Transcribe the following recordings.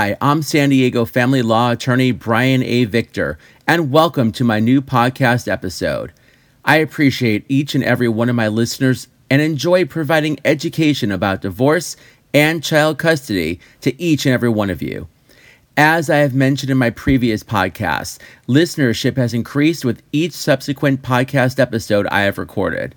Hi, I'm San Diego family law attorney Brian A. Victor, and welcome to my new podcast episode. I appreciate each and every one of my listeners and enjoy providing education about divorce and child custody to each and every one of you. As I have mentioned in my previous podcasts, listenership has increased with each subsequent podcast episode I have recorded.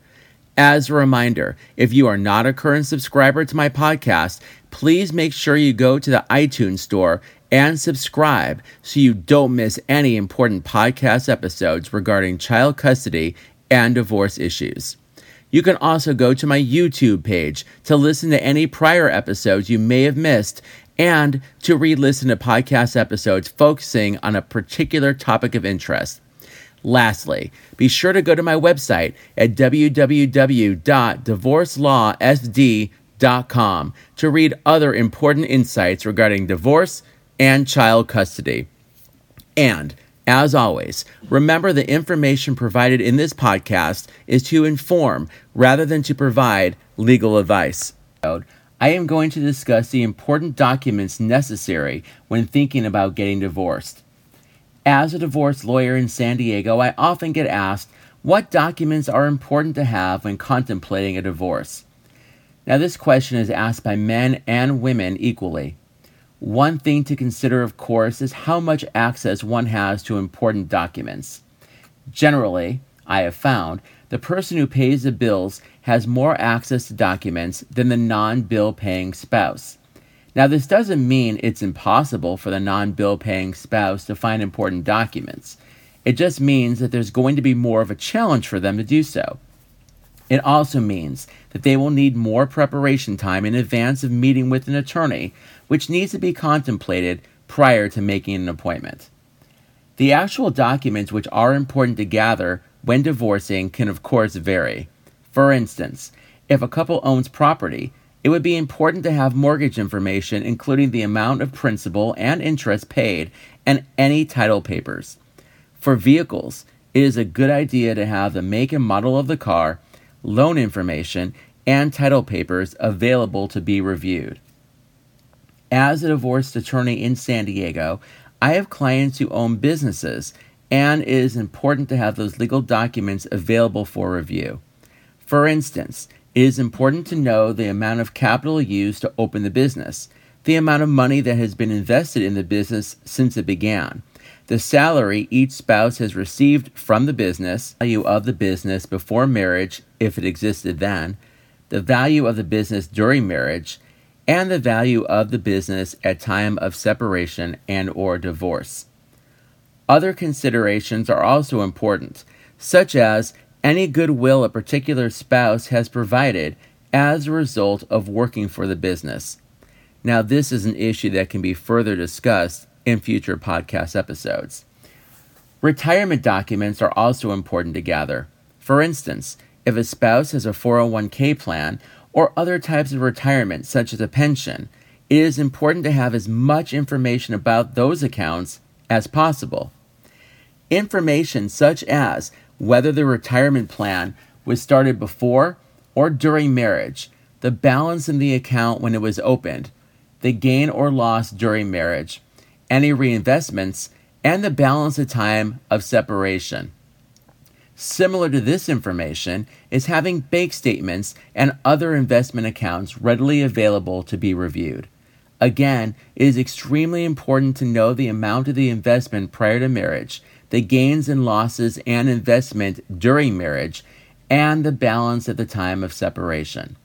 As a reminder, if you are not a current subscriber to my podcast, please make sure you go to the iTunes store and subscribe so you don't miss any important podcast episodes regarding child custody and divorce issues. You can also go to my YouTube page to listen to any prior episodes you may have missed and to re listen to podcast episodes focusing on a particular topic of interest. Lastly, be sure to go to my website at www.divorcelawsd.com to read other important insights regarding divorce and child custody. And as always, remember the information provided in this podcast is to inform rather than to provide legal advice. I am going to discuss the important documents necessary when thinking about getting divorced. As a divorce lawyer in San Diego, I often get asked what documents are important to have when contemplating a divorce. Now, this question is asked by men and women equally. One thing to consider, of course, is how much access one has to important documents. Generally, I have found, the person who pays the bills has more access to documents than the non bill paying spouse. Now, this doesn't mean it's impossible for the non bill paying spouse to find important documents. It just means that there's going to be more of a challenge for them to do so. It also means that they will need more preparation time in advance of meeting with an attorney, which needs to be contemplated prior to making an appointment. The actual documents which are important to gather when divorcing can, of course, vary. For instance, if a couple owns property, it would be important to have mortgage information, including the amount of principal and interest paid and any title papers. For vehicles, it is a good idea to have the make and model of the car, loan information, and title papers available to be reviewed. As a divorced attorney in San Diego, I have clients who own businesses, and it is important to have those legal documents available for review. For instance, it is important to know the amount of capital used to open the business, the amount of money that has been invested in the business since it began, the salary each spouse has received from the business, value of the business before marriage if it existed then, the value of the business during marriage, and the value of the business at time of separation and or divorce. Other considerations are also important, such as any goodwill a particular spouse has provided as a result of working for the business. Now, this is an issue that can be further discussed in future podcast episodes. Retirement documents are also important to gather. For instance, if a spouse has a 401k plan or other types of retirement, such as a pension, it is important to have as much information about those accounts as possible. Information such as whether the retirement plan was started before or during marriage, the balance in the account when it was opened, the gain or loss during marriage, any reinvestments, and the balance at time of separation. Similar to this information is having bank statements and other investment accounts readily available to be reviewed. Again, it is extremely important to know the amount of the investment prior to marriage the gains and losses and investment during marriage, and the balance at the time of separation.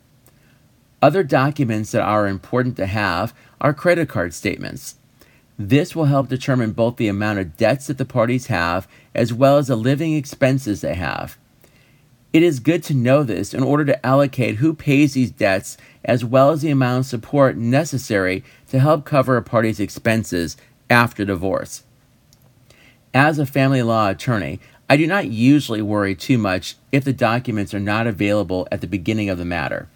Other documents that are important to have are credit card statements. This will help determine both the amount of debts that the parties have as well as the living expenses they have. It is good to know this in order to allocate who pays these debts as well as the amount of support necessary to help cover a party's expenses after divorce. As a family law attorney, I do not usually worry too much if the documents are not available at the beginning of the matter.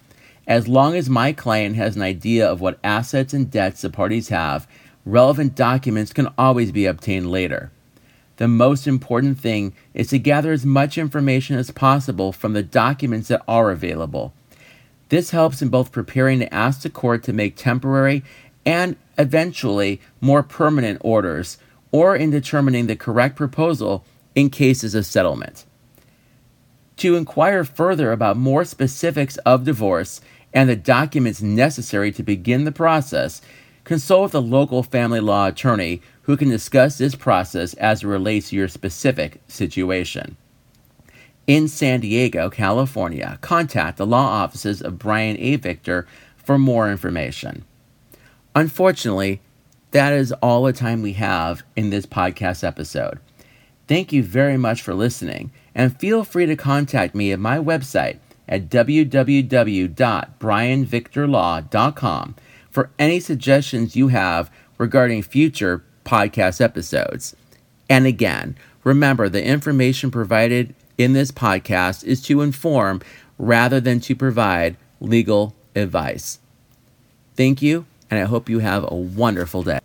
As long as my client has an idea of what assets and debts the parties have, relevant documents can always be obtained later. The most important thing is to gather as much information as possible from the documents that are available. This helps in both preparing to ask the court to make temporary and eventually more permanent orders, or in determining the correct proposal in cases of settlement. To inquire further about more specifics of divorce and the documents necessary to begin the process, consult with a local family law attorney who can discuss this process as it relates to your specific situation. In San Diego, California, contact the law offices of Brian A. Victor for more information. Unfortunately, that is all the time we have in this podcast episode. Thank you very much for listening, and feel free to contact me at my website at www.brianvictorlaw.com for any suggestions you have regarding future podcast episodes. And again, remember the information provided in this podcast is to inform rather than to provide legal advice. Thank you, and I hope you have a wonderful day.